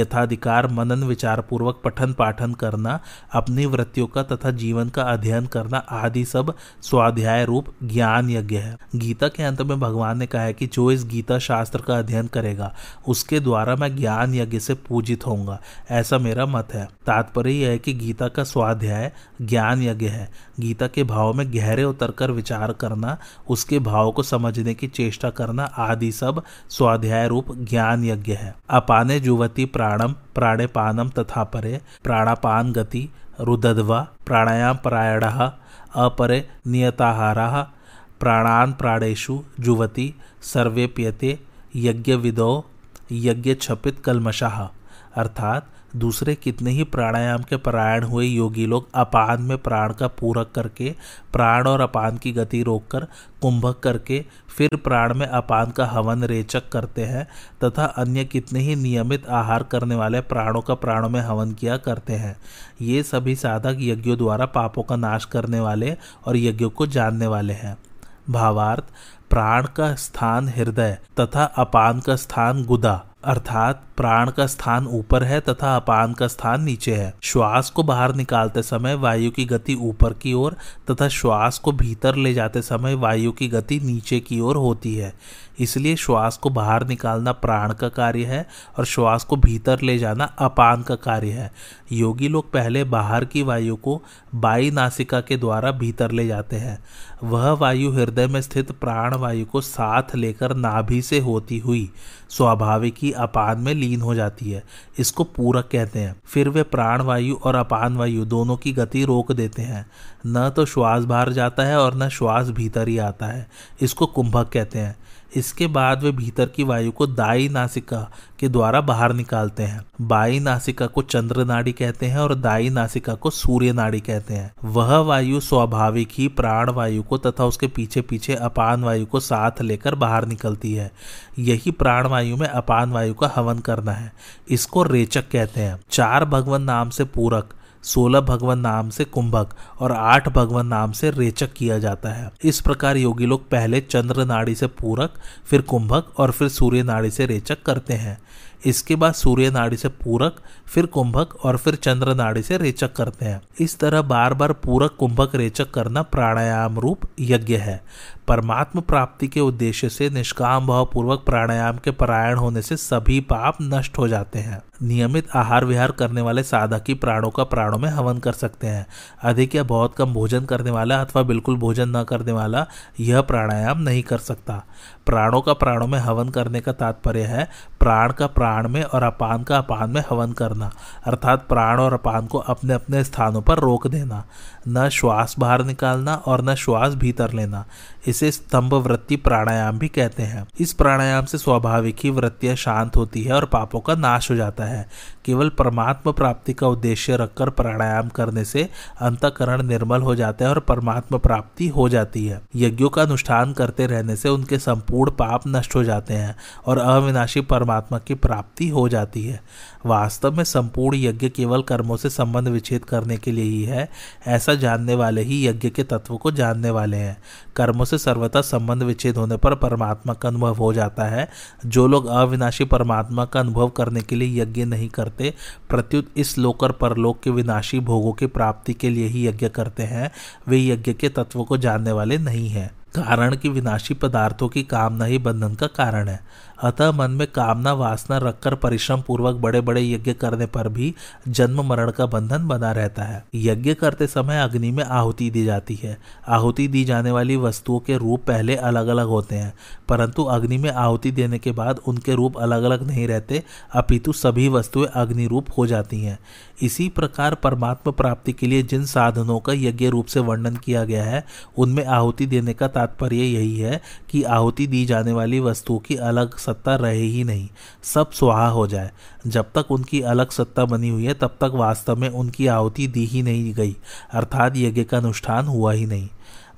यथाधिकार मनन विचार पूर्वक पठन, पाठन करना, अपनी वृत्तियों का तथा जीवन का अध्ययन करना आदि सब स्वाध्याय रूप ज्ञान यज्ञ है। गीता के अंत में भगवान ने कहा है कि जो इस गीता शास्त्र का अध्ययन करेगा, उसके द्वारा मैं ज्ञान यज्ञ से पूजित होऊँगा। ऐसा मेरा मत है। तात्पर्य यह है कि गीता का स्वाध्याय ज्ञान यज्ञ है। गीता के भाव में गहरे उतर कर विचार करना, उसके भाव को समझने की चेष्टा करना आदि सब स्वाध्याय रूप ज्ञान यज्ञ है। अपाने जुवती प्राणम प्राणेपानम तथा परे प्राणापान गति रुदध्वा प्राणायाम परायण अपरे, नियताहारा प्राणान प्राणेशु जुवती सर्वे पियते यज्ञ विदो यज्ञ छपित कलमशाह अर्थात दूसरे कितने ही प्राणायाम के परायण हुए योगी लोग अपान में प्राण का पूरक करके, प्राण और अपान की गति रोककर, कुंभक करके, फिर प्राण में अपान का हवन रेचक करते हैं, तथा अन्य कितने ही नियमित आहार करने वाले प्राणों का प्राणों में हवन किया करते हैं। ये सभी साधक यज्ञों द्वारा पापों का नाश करने वाले और यज्ञों को जानने वाले हैं। भावार्थ, प्राण का स्थान हृदय तथा अपान का स्थान गुदा। अर्थात प्राण का स्थान ऊपर है तथा अपान का स्थान नीचे है। श्वास को बाहर निकालते समय वायु की गति ऊपर की ओर तथा श्वास को भीतर ले जाते समय वायु की गति नीचे की ओर होती है। इसलिए श्वास को बाहर निकालना प्राण का कार्य है और श्वास को भीतर ले जाना अपान का कार्य है। योगी लोग पहले बाहर की वायु को बाई नासिका के द्वारा भीतर ले जाते हैं। वह वायु हृदय में स्थित प्राण वायु को साथ लेकर नाभि से होती हुई, स्वाभाविक ही अपान में लीन हो जाती है। इसको पूरक कहते हैं। फिर वे प्राण वायु और अपान वायु दोनों की गति रोक देते हैं। न तो श्वास बाहर जाता है और न श्वास भीतर ही आता है। इसको कुंभक कहते हैं। इसके बाद वे भीतर की वायु को दाई नासिका के द्वारा बाहर निकालते हैं। बाई नासिका को चंद्र नाड़ी कहते हैं और दाई नासिका को सूर्य नाड़ी कहते हैं। वह वायु स्वाभाविक ही प्राण वायु को तथा उसके पीछे पीछे अपान वायु को साथ लेकर बाहर निकलती है। यही प्राण वायु में अपान वायु का हवन करना है। इसको रेचक कहते हैं। चार भगवान नाम से पूरक सोलह भगवान नाम से कुंभक और आठ भगवान नाम से रेचक किया जाता है। इस प्रकार योगी लोग पहले चंद्र नाड़ी से पूरक, फिर कुंभक और फिर सूर्य नाड़ी से रेचक करते हैं। इसके बाद सूर्य नाड़ी से पूरक, फिर कुंभक और फिर चंद्र नाड़ी से रेचक करते हैं। इस तरह बार बार पूरक, कुंभक, रेचक करना प्राणायाम रूप यज्ञ है। परमात्म प्राप्ति के उद्देश्य से निष्काम भाव पूर्वक प्राणायाम के परायण होने से सभी पाप नष्ट हो जाते हैं। नियमित आहार विहार करने वाले साधक ही प्राणों का प्राणों में हवन कर सकते हैं। अधिक या बहुत कम भोजन करने वाला अथवा बिल्कुल भोजन न करने वाला यह प्राणायाम नहीं कर सकता। प्राणों का प्राणों में हवन करने का तात्पर्य है, प्राण का प्राण में और अपान का अपान में हवन करना, अर्थात प्राण और अपान को अपने अपने स्थानों पर रोक देना। न श्वास बाहर निकालना और न श्वास भीतर लेना, इसे स्तंभ वृत्ति प्राणायाम भी कहते हैं। इस प्राणायाम से स्वाभाविक ही वृत्तियाँ शांत होती है और पापों का नाश हो जाता है। केवल परमात्मा प्राप्ति का उद्देश्य रखकर प्राणायाम करने से अंतकरण निर्मल हो जाता है और परमात्मा प्राप्ति हो जाती है। यज्ञों का अनुष्ठान करते रहने से उनके संपूर्ण पाप नष्ट हो जाते हैं और अविनाशी परमात्मा की प्राप्ति हो जाती है। वास्तव में संपूर्ण यज्ञ केवल कर्मों से संबंध विच्छेद करने के लिए ही है, ऐसा जानने वाले ही यज्ञ के तत्व को जानने वाले हैं। कर्मों से सर्वथा संबंध विच्छेद होने पर परमात्मा का अनुभव हो जाता है। जो लोग अविनाशी परमात्मा का अनुभव करने के लिए यज्ञ नहीं करते, प्रत्युत इस लोक और परलोक के विनाशी भोगों की प्राप्ति के लिए ही यज्ञ करते हैं, वे यज्ञ के तत्व को जानने वाले नहीं हैं। कारण की विनाशी पदार्थों की कामना ही बंधन का कारण है। अतः मन में कामना वासना रखकर परिश्रम पूर्वक बड़े बड़े यज्ञ करने पर भी जन्म मरण का बंधन बना रहता है। यज्ञ करते समय अग्नि में आहुति दी जाती है। आहुति दी जाने वाली वस्तुओं के रूप पहले अलग अलग होते हैं, परंतु अग्नि में आहुति देने के बाद उनके रूप अलग अलग नहीं रहते, अपितु सभी वस्तुएँ अग्नि रूप हो जाती हैं। इसी प्रकार परमात्मा प्राप्ति के लिए जिन साधनों का यज्ञ रूप से वर्णन किया गया है, उनमें आहुति देने का तात्पर्य यही है कि आहुति दी जाने वाली वस्तुओं की अलग सत्ता रहे ही नहीं। सब सुहा हो जाए। जब तक उनकी अलग सत्ता बनी हुई है, तब तक वास्तव में उनकी आहुति दी ही नहीं गई। अर्थात यज्ञ का अनुष्ठान हुआ ही नहीं।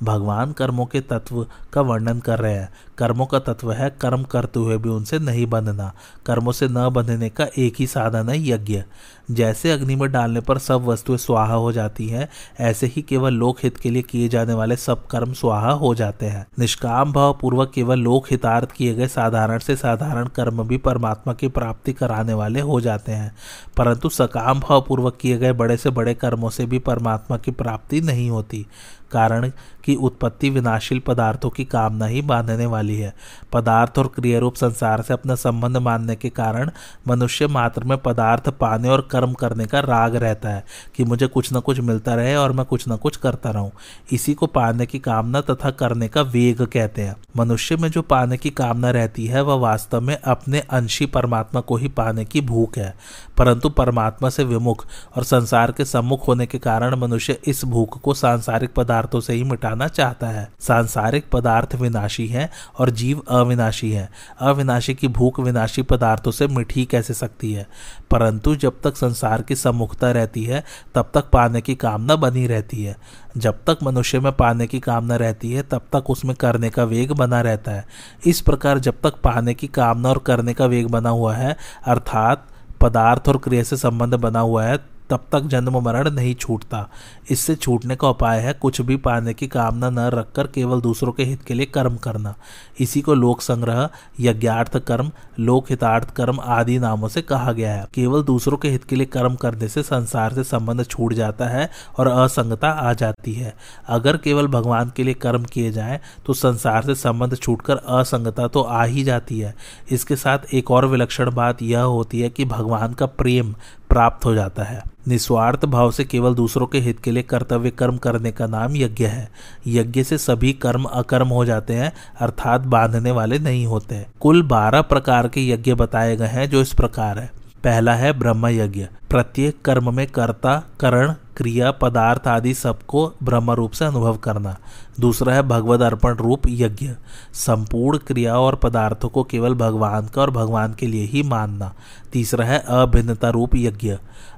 भगवान कर्मों के तत्व का वर्णन कर रहे हैं। कर्मों का तत्व है कर्म करते हुए भी उनसे नहीं बंधना। कर्मों से न बंधने का एक ही साधन है यज्ञ। जैसे अग्नि में डालने पर सब वस्तुएँ स्वाहा हो जाती हैं, ऐसे ही केवल लोक हित के लिए किए जाने वाले सब कर्म स्वाहा हो जाते हैं। निष्काम भाव पूर्वक केवल लोक हितार्थ किए गए साधारण से साधारण कर्म भी परमात्मा की प्राप्ति कराने वाले हो जाते हैं। परंतु सकाम भाव पूर्वक किए गए बड़े से बड़े कर्मों से भी परमात्मा की प्राप्ति नहीं होती। कारण की उत्पत्ति विनाशील पदार्थों की कामना ही बांधने वाली है। पदार्थ और क्रियारूप संसार से अपना संबंध मानने के कारण मनुष्य मात्र में पदार्थ पाने और कर्म करने का राग रहता है कि मुझे कुछ न कुछ मिलता रहे और मैं कुछ न कुछ करता रहूँ। इसी को पाने की कामना तथा करने का वेग कहते हैं। मनुष्य में जो पाने की कामना रहती है, वह वास्तव में अपने अंशी परमात्मा को ही पाने की भूख है। परंतु परमात्मा से विमुख और संसार के सम्मुख होने के कारण मनुष्य इस भूख को सांसारिक पदार्थों से ही मिटाना चाहता है। सांसारिक पदार्थ विनाशी है और जीव अविनाशी है। अविनाशी की भूख विनाशी पदार्थों से मिठी कैसे सकती है? परंतु जब तक संसार की सम्मुखता रहती है, तब तक पाने की कामना बनी रहती है। जब तक मनुष्य में पाने की कामना रहती है, तब तक उसमें करने का वेग बना रहता है। इस प्रकार जब तक पाने की कामना और करने का वेग बना हुआ है, अर्थात पदार्थ और क्रिया से संबंध बना हुआ है तब तक जन्म मरण नहीं छूटता। इससे छूटने का उपाय है कुछ भी पाने की कामना न रखकर केवल दूसरों के हित के लिए कर्म करना। इसी को लोक संग्रह, यज्ञार्थ कर्म, लोक हितार्थ कर्म आदि नामों से कहा गया है। केवल दूसरों के हित के लिए कर्म करने से संसार से संबंध छूट जाता है और असंगता आ जाती है। अगर केवल भगवान के लिए कर्म किए जाए तो संसार से संबंध छूटकर असंगता तो आ ही जाती है। इसके साथ एक और विलक्षण बात यह होती है कि भगवान का प्रेम प्राप्त हो जाता है। निस्वार्थ भाव से केवल दूसरों के हित के लिए कर्तव्य कर्म करने का नाम यज्ञ है। यज्ञ से सभी कर्म अकर्म हो जाते हैं, अर्थात बांधने वाले नहीं होते कुल बारह प्रकार के यज्ञ बताए गए हैं जो इस प्रकार है। पहला है ब्रह्म यज्ञ प्रत्येक कर्म में कर्ता, करण क्रिया, पदार्थ आदि सबको ब्रह्म रूप से अनुभव करना। दूसरा है भगवद अर्पण रूप यज्ञ। संपूर्ण क्रिया और पदार्थों को केवल भगवान का और भगवान के लिए ही मानना। तीसरा है अभिन्नता रूप यज्ञ।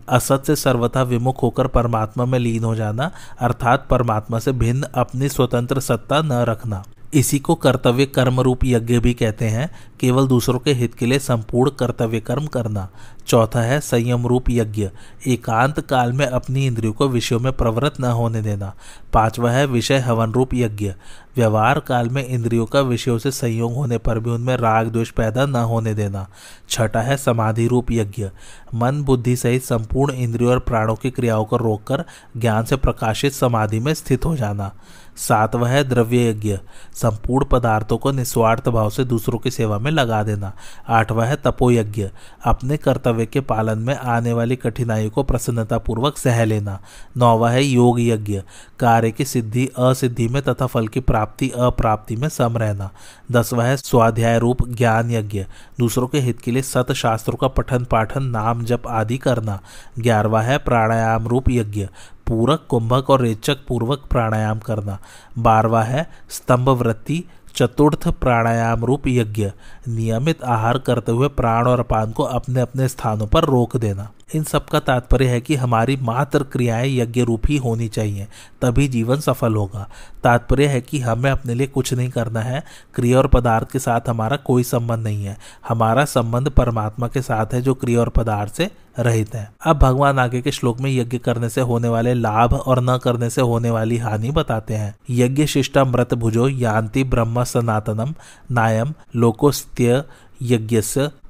असत से सर्वथा विमुख होकर परमात्मा में लीन हो जाना, अर्थात परमात्मा से भिन्न अपनी स्वतंत्र सत्ता न रखना। इसी को कर्तव्य कर्म रूप यज्ञ भी कहते हैं। केवल दूसरों के हित के लिए संपूर्ण कर्तव्य कर्म करना। चौथा है संयम रूप यज्ञ। एकांत काल में अपनी इंद्रियों को विषयों में प्रवृत्त न होने देना। पांचवा है विषय हवन रूप यज्ञ। व्यवहार काल में इंद्रियों का विषयों से संयोग होने पर भी उनमें राग द्वेष पैदा न होने देना। छठा है समाधि रूप यज्ञ। मन बुद्धि सहित संपूर्ण इंद्रियों और प्राणों की क्रियाओं को रोककर ज्ञान से प्रकाशित समाधि में स्थित हो जाना। सातवा है द्रव्य यज्ञ। संपूर्ण पदार्थों को निस्वार्थ भाव से दूसरों की सेवा में लगा देना। आठवा है तपो यज्ञ अपने कर्तव्य के पालन में आने वाली कठिनाइयों को प्रसन्नता पूर्वक सह लेना। नौवा है योग यज्ञ। कार्य की सिद्धि असिद्धि में तथा फल की प्राप्ति अप्राप्ति में सम रहना। दसवा है स्वाध्याय रूप ज्ञान यज्ञ। दूसरों के हित के लिए सत शास्त्रों का पठन पाठन, नाम जप आदि करना। ग्यारहवा है प्राणायाम रूप यज्ञ। पूरक, कुंभक और रेचक पूर्वक प्राणायाम करना। बारवा है स्तंभ वृत्ति चतुर्थ प्राणायाम रूप यज्ञ, नियमित आहार करते हुए प्राण और अपान को अपने अपने स्थानों पर रोक देना। इन सब का तात्पर्य है कि हमारी मात्र क्रियाएँ यज्ञ रूप ही होनी चाहिए, तभी जीवन सफल होगा। तात्पर्य है कि हमें अपने लिए कुछ नहीं करना है, क्रिया और पदार्थ के साथ हमारा कोई संबंध नहीं है। हमारा संबंध परमात्मा के साथ है जो क्रिया और पदार्थ से रहित है। अब भगवान आगे के श्लोक में यज्ञ करने से होने वाले लाभ और न करने से होने वाली हानि बताते हैं। यज्ञ शिष्टा मृत भुजो यान्ति ब्रह्म सनातनम नायम लोकोस्त्य यज्ञ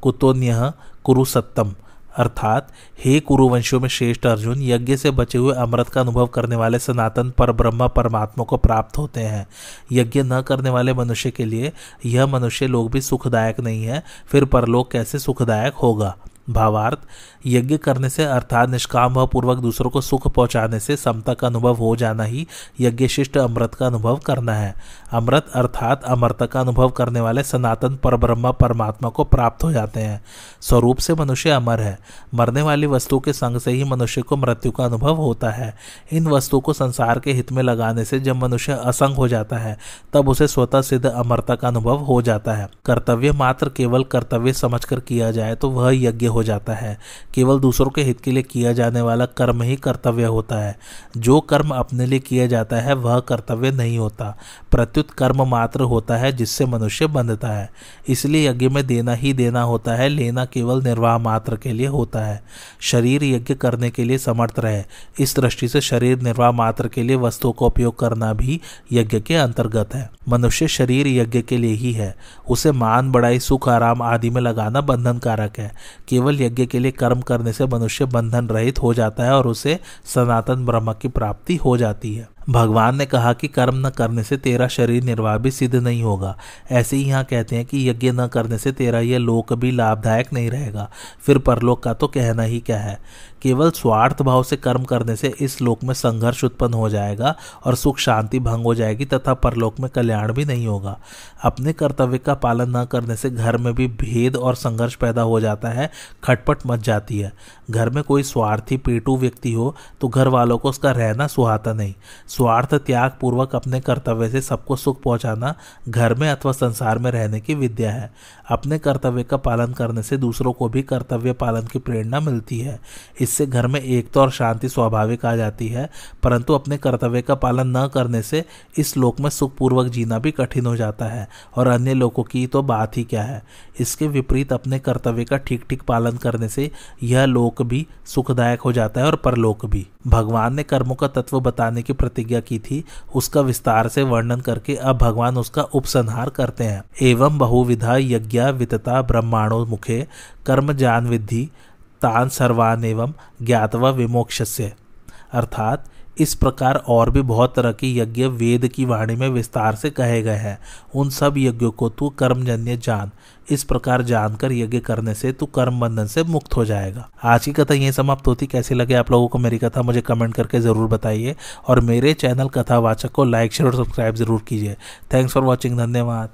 कुतोन्य कुरु सत्तम। अर्थात, हे कुरुवंशों में श्रेष्ठ अर्जुन, यज्ञ से बचे हुए अमृत का अनुभव करने वाले सनातन पर ब्रह्म परमात्मा को प्राप्त होते हैं। यज्ञ न करने वाले मनुष्य के लिए यह मनुष्य लोग भी सुखदायक नहीं है, फिर परलोक कैसे सुखदायक होगा? भावार्थ, यज्ञ करने से अर्थात निष्काम पूर्वक दूसरों को सुख पहुँचाने से समता का अनुभव हो जाना ही यज्ञ शिष्ट अमृत का अनुभव करना है। अमृत अर्थात अमृत का अनुभव करने वाले सनातन परब्रह्म परमात्मा को प्राप्त हो जाते हैं। स्वरूप से मनुष्य अमर है। मरने वाली वस्तु के संग से ही मनुष्य को मृत्यु का अनुभव होता है। इन वस्तु को संसार के हित में लगाने से जब मनुष्य असंग हो जाता है, तब उसे स्वतः सिद्ध अमरता का अनुभव हो जाता है। कर्तव्य मात्र केवल कर्तव्य समझकर किया जाए तो वह यज्ञ हो जाता है। केवल दूसरों के हित के लिए किया जाने वाला कर्म ही कर्तव्य होता है। जो कर्म अपने लिए किया जाता है, वह कर्तव्य नहीं होता। प्रत्युत कर्म मात्र होता है, जिससे मनुष्य बंधता है। इसलिए यज्ञ में देना ही देना होता है, लेना केवल निर्वाह मात्र के लिए होता है। शरीर यज्ञ करने के लिए समर्थ रहे। इस दृष्टि से शरीर निर्वाह मात्र के लिए वस्तुओं का उपयोग करना भी यज्ञ के अंतर्गत है। मनुष्य शरीर यज्ञ के लिए ही है। उसे मान, बड़ाई, सुख, आराम आदि में लगाना बंधन कारक है। केवल यज्ञ के लिए कर्म करने से मनुष्य बंधन रहित हो जाता है और उसे सनातन ब्रह्म की प्राप्ति हो जाती है। भगवान ने कहा कि कर्म न करने से तेरा शरीर निर्वाह भी सिद्ध नहीं होगा। ऐसे ही यहाँ कहते हैं कि यज्ञ न करने से तेरा यह लोक भी लाभदायक नहीं रहेगा। फिर परलोक का तो कहना ही क्या है? केवल स्वार्थ भाव से कर्म करने से इस लोक में संघर्ष उत्पन्न हो जाएगा और सुख शांति भंग हो जाएगी तथा परलोक में कल्याण भी नहीं होगा। अपने कर्तव्य का पालन न करने से घर में भी भेद और संघर्ष पैदा हो जाता है, खटपट मच जाती है। घर में कोई स्वार्थी, पेटू व्यक्ति हो तो घर वालों को उसका रहना सुहाता नहीं। स्वार्थ त्याग पूर्वक अपने कर्तव्य से सबको सुख पहुंचाना घर में अथवा संसार में रहने की विद्या है। अपने कर्तव्य का पालन करने से दूसरों को भी कर्तव्य पालन की प्रेरणा मिलती है। इससे घर में एकता और शांति स्वाभाविक आ जाती है, परंतु अपने कर्तव्य का पालन न करने से इस लोक में सुखपूर्वक जीना भी कठिन हो जाता है, और अन्य लोगों की तो बात ही क्या है। इसके विपरीत अपने कर्तव्य का ठीक ठीक पालन करने से यह लोक भी सुखदायक हो जाता है और परलोक भी। भगवान ने कर्मों का तत्व बताने की प्रतिज्ञा की थी, उसका विस्तार से वर्णन करके अब भगवान उसका उपसंहार करते हैं। एवं बहुविधा यज्ञ वितता ब्रह्मांडो मुखे, कर्म जान विधि तान सर्वान एवं ज्ञातवा विमोक्ष अर्थात, इस प्रकार और भी बहुत तरह के यज्ञ वेद की वाणी में विस्तार से कहे गए हैं। उन सब यज्ञों को तू कर्मजन्य जान। इस प्रकार जानकर यज्ञ करने से तू कर्म बंधन से मुक्त हो जाएगा। आज की कथा यही समाप्त होती। कैसी लगे आप लोगों को मेरी कथा, मुझे कमेंट करके ज़रूर बताइए। और मेरे चैनल कथावाचक को लाइक, शेयर और सब्सक्राइब ज़रूर कीजिए। थैंक्स फॉर वॉचिंग, धन्यवाद।